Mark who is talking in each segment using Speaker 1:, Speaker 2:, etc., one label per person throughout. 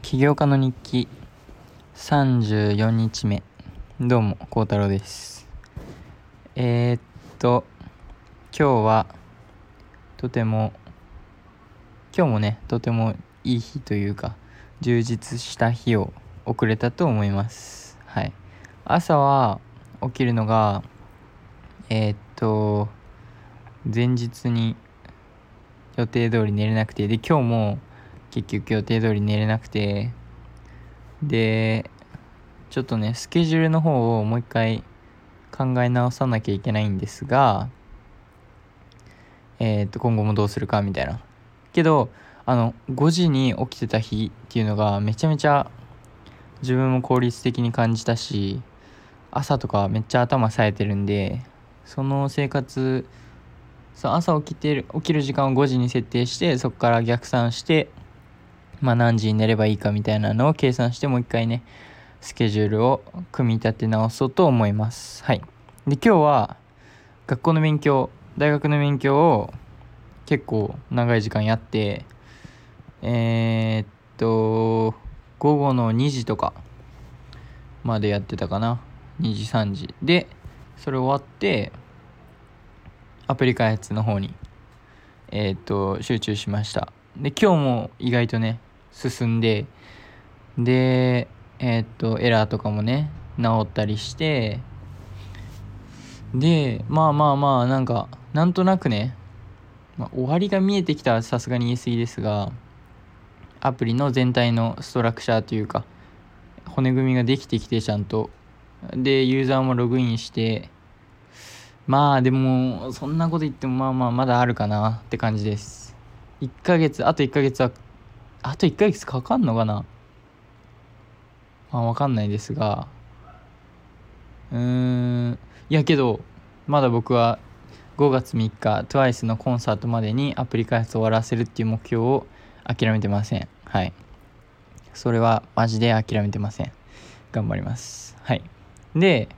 Speaker 1: 起業家の日記。34日目。どうも孝太郎です。えー、っと今日はとても今日もねとてもいい日というか充実した日を送れたと思います。はい。朝は起きるのがえー、っと前日に予定通り寝れなくてで今日も結局予定通り寝れなくて。でちょっとねスケジュールの方をもう一回考え直さなきゃいけないんですが。えっ、と今後もどうするかみたいな。けどあの5時に起きてた日っていうのがめちゃめちゃ自分も効率的に感じたし朝とかめっちゃ頭冴えてるんでその生活そう朝起きてる起きる時間を5時に設定してそこから逆算してまあ何時に寝ればいいかみたいなのを計算してもう一回ねスケジュールを組み立て直そうと思います。はい。で今日は学校の勉強大学の勉強を結構長い時間やってえー、っと午後の2時とかまでやってたかな。2時3時。でそれ終わってアプリ開発の方に、えー、っと、集中しました。で、今日も意外とね、進んで、で、えー、っと、エラーとかもね、治ったりして、で、まあまあまあ、なんか、なんとなくね、まあ、終わりが見えてきたらさすがに言い過ぎですが、アプリの全体のストラクチャーというか、骨組みができてきてちゃんと、で、ユーザーもログインして、まあでもそんなこと言ってもまあまあまだあるかなって感じです。1ヶ月あと1ヶ月はあと1ヶ月かかんのかな？まあわかんないですが。うーん。いやけどまだ僕は5月3日 TWICE のコンサートまでにアプリ開発を終わらせるっていう目標を諦めてません。はい。それはマジで諦めてません。頑張ります。はい。で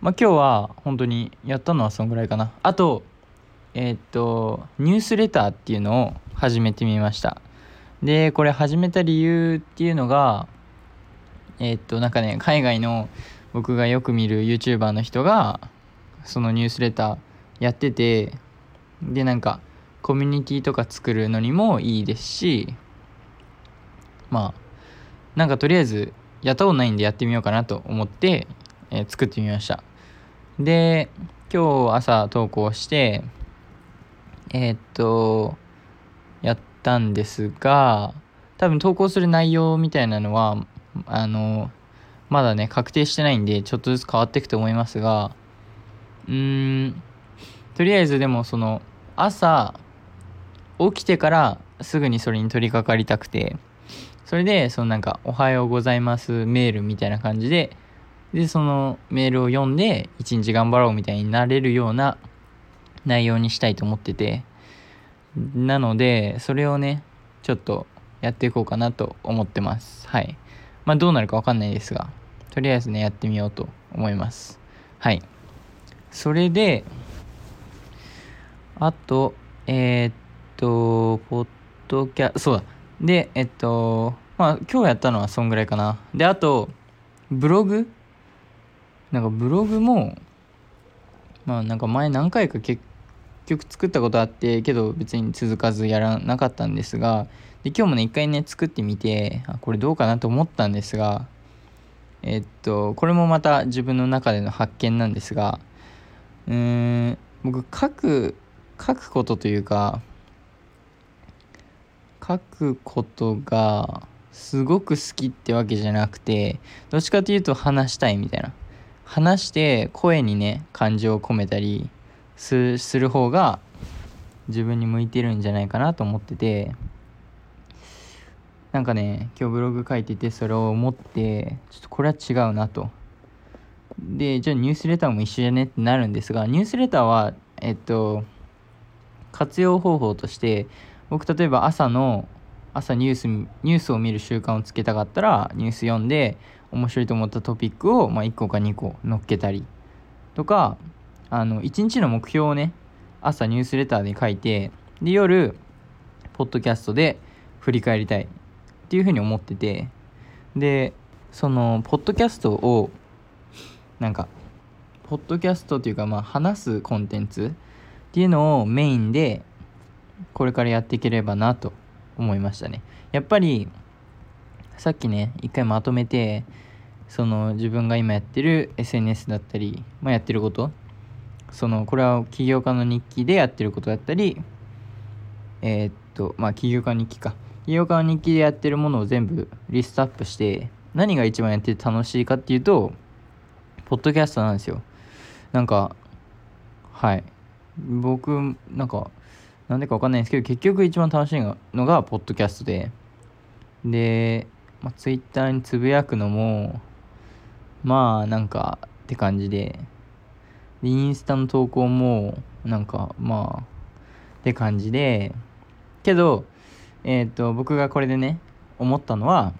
Speaker 1: まあ、今日は本当にやったのはそんぐらいかな。あとえー、っとニュースレターっていうのを始めてみました。でこれ始めた理由っていうのがえー、っとなんかね海外の僕がよく見る YouTuber の人がそのニュースレターやっててでなんかコミュニティとか作るのにもいいですしまあなんかとりあえずやったことないんでやってみようかなと思って、えー、作ってみました。で、今日朝投稿して、えー、っと、やったんですが、多分投稿する内容みたいなのは、あの、まだね、確定してないんで、ちょっとずつ変わっていくと思いますが、うーん、とりあえずでもその、朝、起きてからすぐにそれに取り掛かりたくて、それで、そのなんか、おはようございますメールみたいな感じで、でそのメールを読んで一日頑張ろうみたいになれるような内容にしたいと思っててなのでそれをねちょっとやっていこうかなと思ってます。はい。まあどうなるかわかんないですがとりあえずねやってみようと思います。はい。それであとえー、っとポッドキャそうだ。でえっとまあ今日やったのはそんぐらいかな。であとブログ？なんかブログもまあなんか前何回か結局作ったことあってけど別に続かずやらなかったんですがで今日もね一回ね作ってみてあこれどうかなと思ったんですがえっとこれもまた自分の中での発見なんですがうーん僕書く書くことというか書くことがすごく好きってわけじゃなくてどっちかというと話したいみたいな。話して声にね感情を込めたりする方が自分に向いてるんじゃないかなと思っててなんかね今日ブログ書いててそれを思ってちょっとこれは違うなと。でじゃあニュースレターも一緒じゃねってなるんですがニュースレターはえっと活用方法として僕例えば朝の朝ニュースニュースを見る習慣をつけたかったらニュース読んで面白いと思ったトピックを、まあ、1個か2個載っけたりとかあの1日の目標をね朝ニュースレターで書いてで夜ポッドキャストで振り返りたいっていうふうに思っててでそのポッドキャストをなんかポッドキャストというかまあ話すコンテンツっていうのをメインでこれからやっていければなと思いましたね。やっぱりさっきね一回まとめてその自分が今やってる SNS だったり、まあ、やってることそのこれは起業家の日記でやってることだったりえー、っとまあ起業家の日記か。起業家の日記でやってるものを全部リストアップして何が一番やってて楽しいかっていうとポッドキャストなんですよ。なんかはい。僕なんかなんでか分かんないんですけど結局一番楽しいのがポッドキャストで。で、まあ、ツイッターにつぶやくのもまあなんかって感じで。でインスタの投稿もなんかまあって感じで。けどえっ、ー、と僕がこれでね思ったのは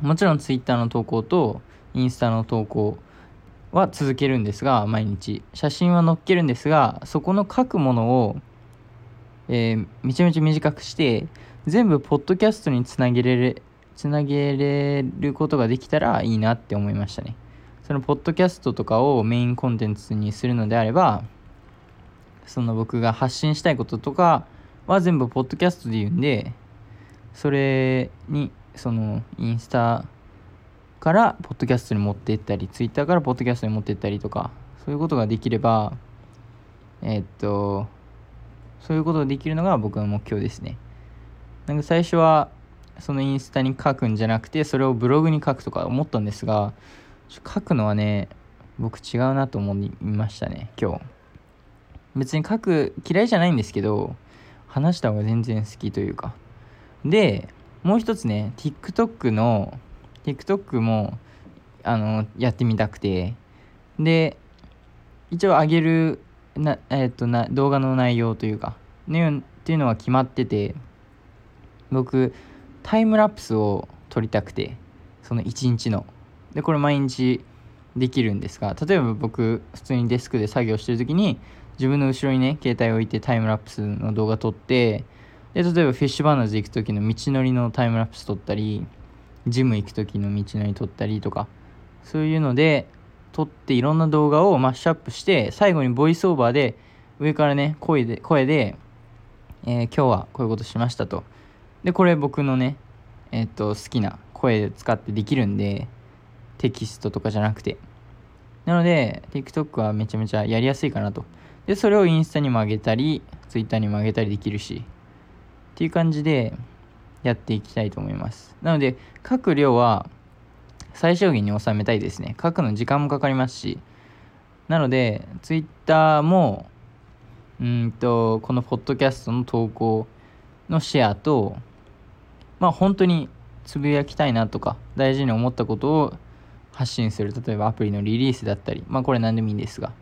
Speaker 1: もちろんツイッターの投稿とインスタの投稿は続けるんですが毎日。写真は載っけるんですがそこの書くものを、えー、めちゃめちゃ短くして全部ポッドキャストにつなげれるつなげれることができたらいいなって思いましたね。そのポッドキャストとかをメインコンテンツにするのであればその僕が発信したいこととかは全部ポッドキャストで言うんでそれにそのインスタからポッドキャストに持っていったりツイッターからポッドキャストに持っていったりとかそういうことができればえー、っとそういうことができるのが僕の目標ですね。なんか最初はそのインスタに書くんじゃなくてそれをブログに書くとか思ったんですが書くのはね僕違うなと思いましたね今日。別に書く嫌いじゃないんですけど話した方が全然好きというか。でもう一つね TikTok の TikTok もあのやってみたくて。で一応上げるな、え、っとな動画の内容というかねっていうのは決まってて僕タイムラプスを撮りたくてその1日の。でこれ毎日できるんですが例えば僕普通にデスクで作業してる時に自分の後ろにね携帯を置いてタイムラプスの動画撮ってで例えばフィッシュバーナーズ行く時の道のりのタイムラプス撮ったりジム行く時の道のり撮ったりとかそういうので撮っていろんな動画をマッシュアップして最後にボイスオーバーで上からね声で声で、えー、今日はこういうことしましたと。でこれ僕のねえっ、と好きな声使ってできるんでテキストとかじゃなくて。なので TikTok はめちゃめちゃやりやすいかなと。でそれをインスタにも上げたり Twitter にも上げたりできるしっていう感じでやっていきたいと思います。なので書く量は最小限に収めたいですね。書くの時間もかかりますし。なので Twitter もうんとこのポッドキャストの投稿のシェアとまあ本当につぶやきたいなとか大事に思ったことを発信する例えばアプリのリリースだったりまあこれ何でもいいんですが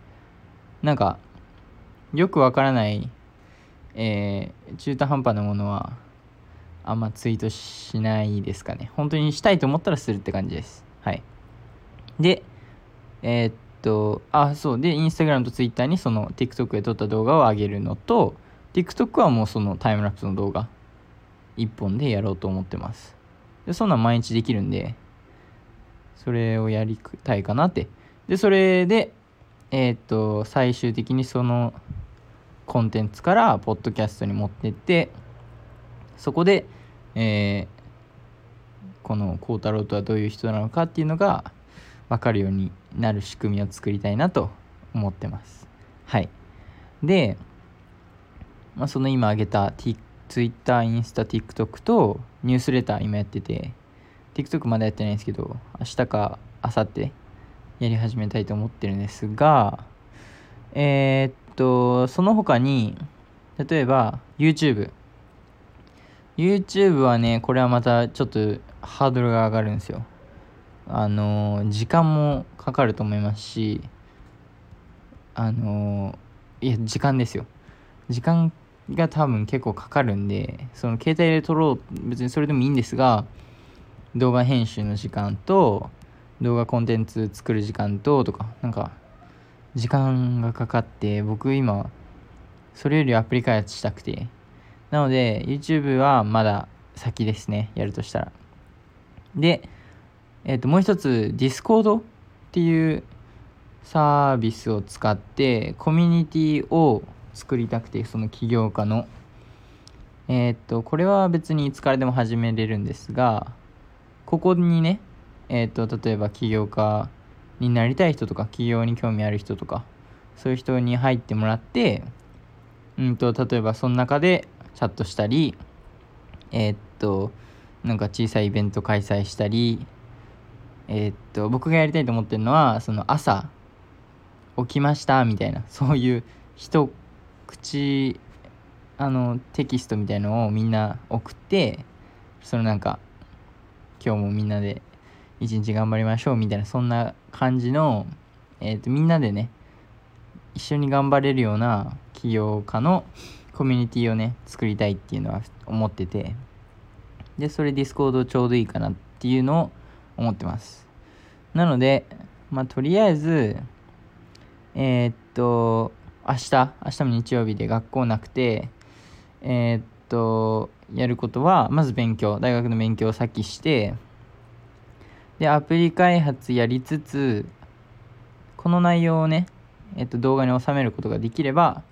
Speaker 1: なんかよくわからない、えー、中途半端なものはあんまツイートしないですかね。本当にしたいと思ったらするって感じです。はい。でえー、っとあそう。でインスタグラムとツイッターにその TikTok で撮った動画を上げるのと TikTok はもうそのタイムラプスの動画1本でやろうと思ってます。でそんなん毎日できるんでそれをやりたいかなって。でそれでえー、っと最終的にそのコンテンツからポッドキャストに持ってってそこで、えー、この孝太郎とはどういう人なのかっていうのが分かるようになる仕組みを作りたいなと思ってます。はい。で、まあ、その今挙げた T Twitter、インスタ、TikTok とニュースレター今やってて、TikTok まだやってないんですけど、明日か明後日やり始めたいと思ってるんですが、えー、っと、その他に、例えば YouTube。YouTube はね、これはまたちょっとハードルが上がるんですよ。あの時間もかかると思いますし、あのいや、時間ですよ。時間が多分結構かかるんでその携帯で撮ろう別にそれでもいいんですが動画編集の時間と動画コンテンツ作る時間ととかなんか時間がかかって僕今それよりアプリ開発したくて。なので YouTube はまだ先ですねやるとしたら。で、えー、ともう一つ Discord っていうサービスを使ってコミュニティを作りたくてその起業家の。えっ、とこれは別にいつからでも始めれるんですがここにねえっ、と例えば起業家になりたい人とか起業に興味ある人とかそういう人に入ってもらってうんと例えばその中でチャットしたりえー、っとなんか小さいイベント開催したりえー、っと僕がやりたいと思ってるのはその朝起きましたみたいなそういう一口あのテキストみたいのをみんな送ってそのなんか今日もみんなで一日頑張りましょうみたいなそんな感じの、えーとみんなでね一緒に頑張れるような起業家のコミュニティをね作りたいっていうのは思っててでそれ Discord ちょうどいいかなっていうのを思ってます。なのでまあとりあえずえー、っと明日明日も日曜日で学校なくてえー、っとやることはまず勉強大学の勉強を先してでアプリ開発やりつつこの内容をねえっと、動画に収めることができれば、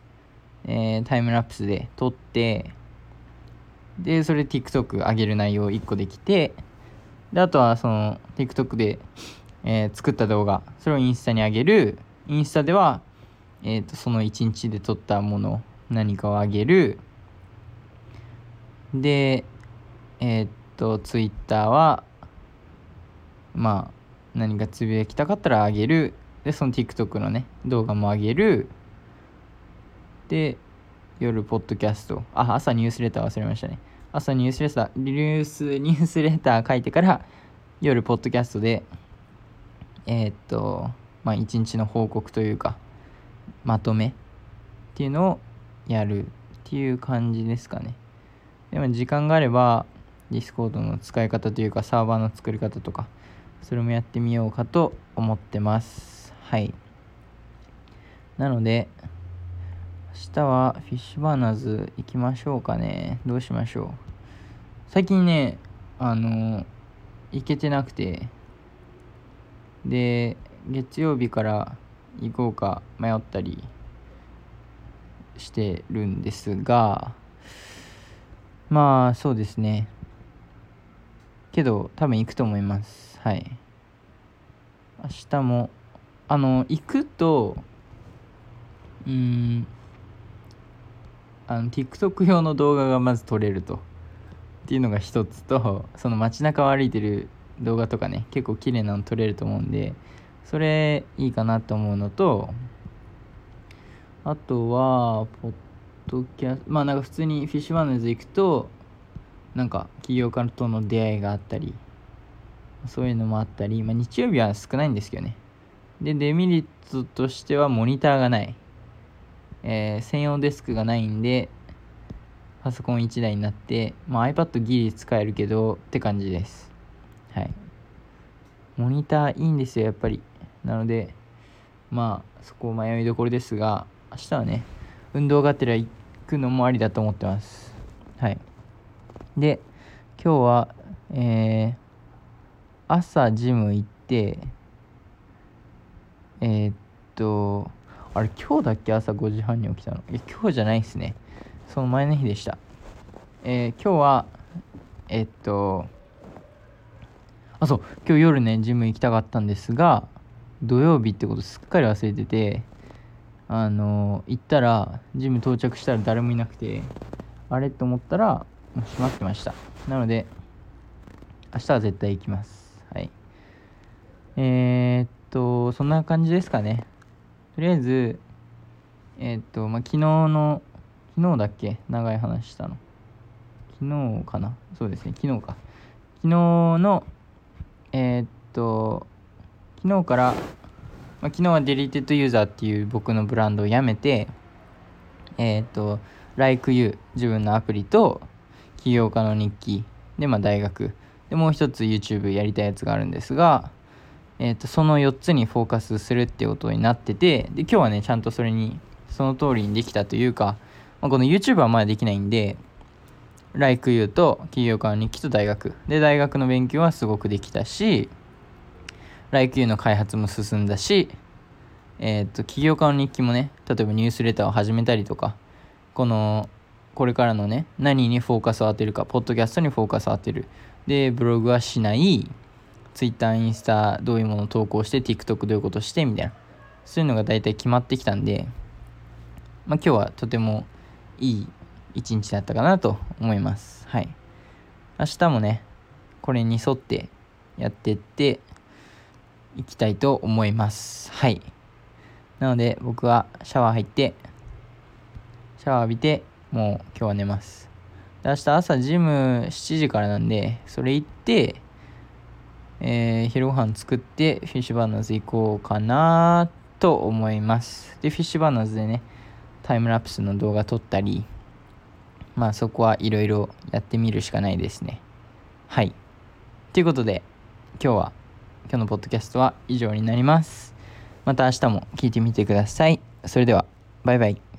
Speaker 1: えー、タイムラプスで撮って、で、それ TikTok 上げる内容1個できて、で、あとはその TikTok で、えー、作った動画、それをインスタに上げる。インスタでは、え、ー、と、その1日で撮ったもの、何かを上げる。で、えっ、と、Twitter は、まあ、何かつぶやきたかったら上げる。で、その TikTok のね、動画も上げる。で、夜、ポッドキャスト。あ、朝ニュースレター忘れましたね。朝ニュースレター、ニュース、ニュースレター書いてから、夜、ポッドキャストで、えー、っと、まあ、一日の報告というか、まとめっていうのをやるっていう感じですかね。でも時間があれば、 Discord の使い方というか、サーバーの作り方とか、それもやってみようかと思ってます。はい。なので明日は Fishburners 行きましょうかね。どうしましょう。最近ねあの行けてなくて。で月曜日から行こうか迷ったりしてるんですがまあそうですね。けど多分行くと思います。はい。明日も。あの行くとうんあの TikTok 用の動画がまず撮れると。っていうのが一つとその街中を歩いてる動画とかね結構綺麗なの撮れると思うんでそれいいかなと思うのとあとはポッドキャスまあなんか普通にフィッシュバーナーズ行くとなんか起業家との出会いがあったりそういうのもあったり、まあ、日曜日は少ないんですけどねで、デメリットとしてはモニターがない。えー、専用デスクがないんで、パソコン1台になって、まあ、iPad ギリ使えるけどって感じです。はい。モニターいいんですよ、やっぱり。なので、まあ、そこ迷いどころですが、明日はね、運動がてら行くのもありだと思ってます。はい。で、今日は、えー、朝ジム行って、えー、っと、あれ今日だっけ朝5時半に起きたの？いや、今日じゃないっすね。その前の日でした。えー、今日は、え、っと、あ、そう、今日夜ね、ジム行きたかったんですが、土曜日ってことすっかり忘れてて、あの行ったら、ジム到着したら誰もいなくて、あれと思ったら、もう閉まってました。なので、明日は絶対行きます。はい。えー、っと、そんな感じですかね。とりあえず、えー、っと、まあ、昨日の、昨日だっけ？長い話したの。昨日かな？そうですね、昨日か。昨日の、えー、っと、昨日から、まあ、昨日はデリテッドユーザーっていう僕のブランドをやめて、えー、っと、LikeU、自分のアプリと、起業家の日記、で、まあ、大学、で、もう一つ YouTube やりたいやつがあるんですが、えーと、その4つにフォーカスするってことになっててで今日はねちゃんとそれにその通りにできたというか、まあ、この YouTube はまだできないんで LikeU と企業家の日記と大学。で大学の勉強はすごくできたし Like You の開発も進んだしえっ、と企業家の日記もね例えばニュースレターを始めたりとかこのこれからのね何にフォーカスを当てるかポッドキャストにフォーカスを当てる。でブログはしない Twitter インスタどういうものを投稿して TikTok どういうことしてみたいな。そういうのが大体決まってきたんでまあ今日はとてもいい一日だったかなと思います。はい。明日もねこれに沿ってやってっていきたいと思います。はい。なので僕はシャワー入ってシャワー浴びてもう今日は寝ます。で明日朝ジム7時からなんでそれ行ってえー、昼ご飯作ってフィッシュバーナーズ行こうかなと思います。でフィッシュバーナーズでねタイムラプスの動画撮ったりまあそこはいろいろやってみるしかないですね。はい。ということで今日は今日のポッドキャストは以上になります。また明日も聞いてみてください。それではバイバイ。